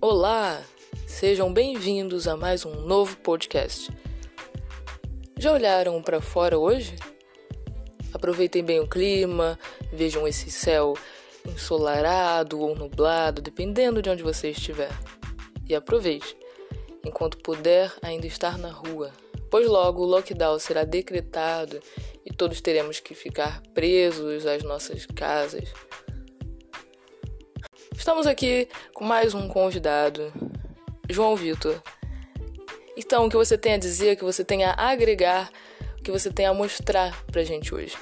Olá, sejam bem-vindos a mais um novo podcast. Já olharam para fora hoje? Aproveitem bem o clima, vejam esse céu ensolarado ou nublado, dependendo de onde você estiver. E aproveite, enquanto puder ainda estar na rua, pois logo o lockdown será decretado e todos teremos que ficar presos às nossas casas. Estamos aqui com mais um convidado, João Vitor. Então, o que você tem a dizer, o que você tem a agregar, o que você tem a mostrar pra gente hoje?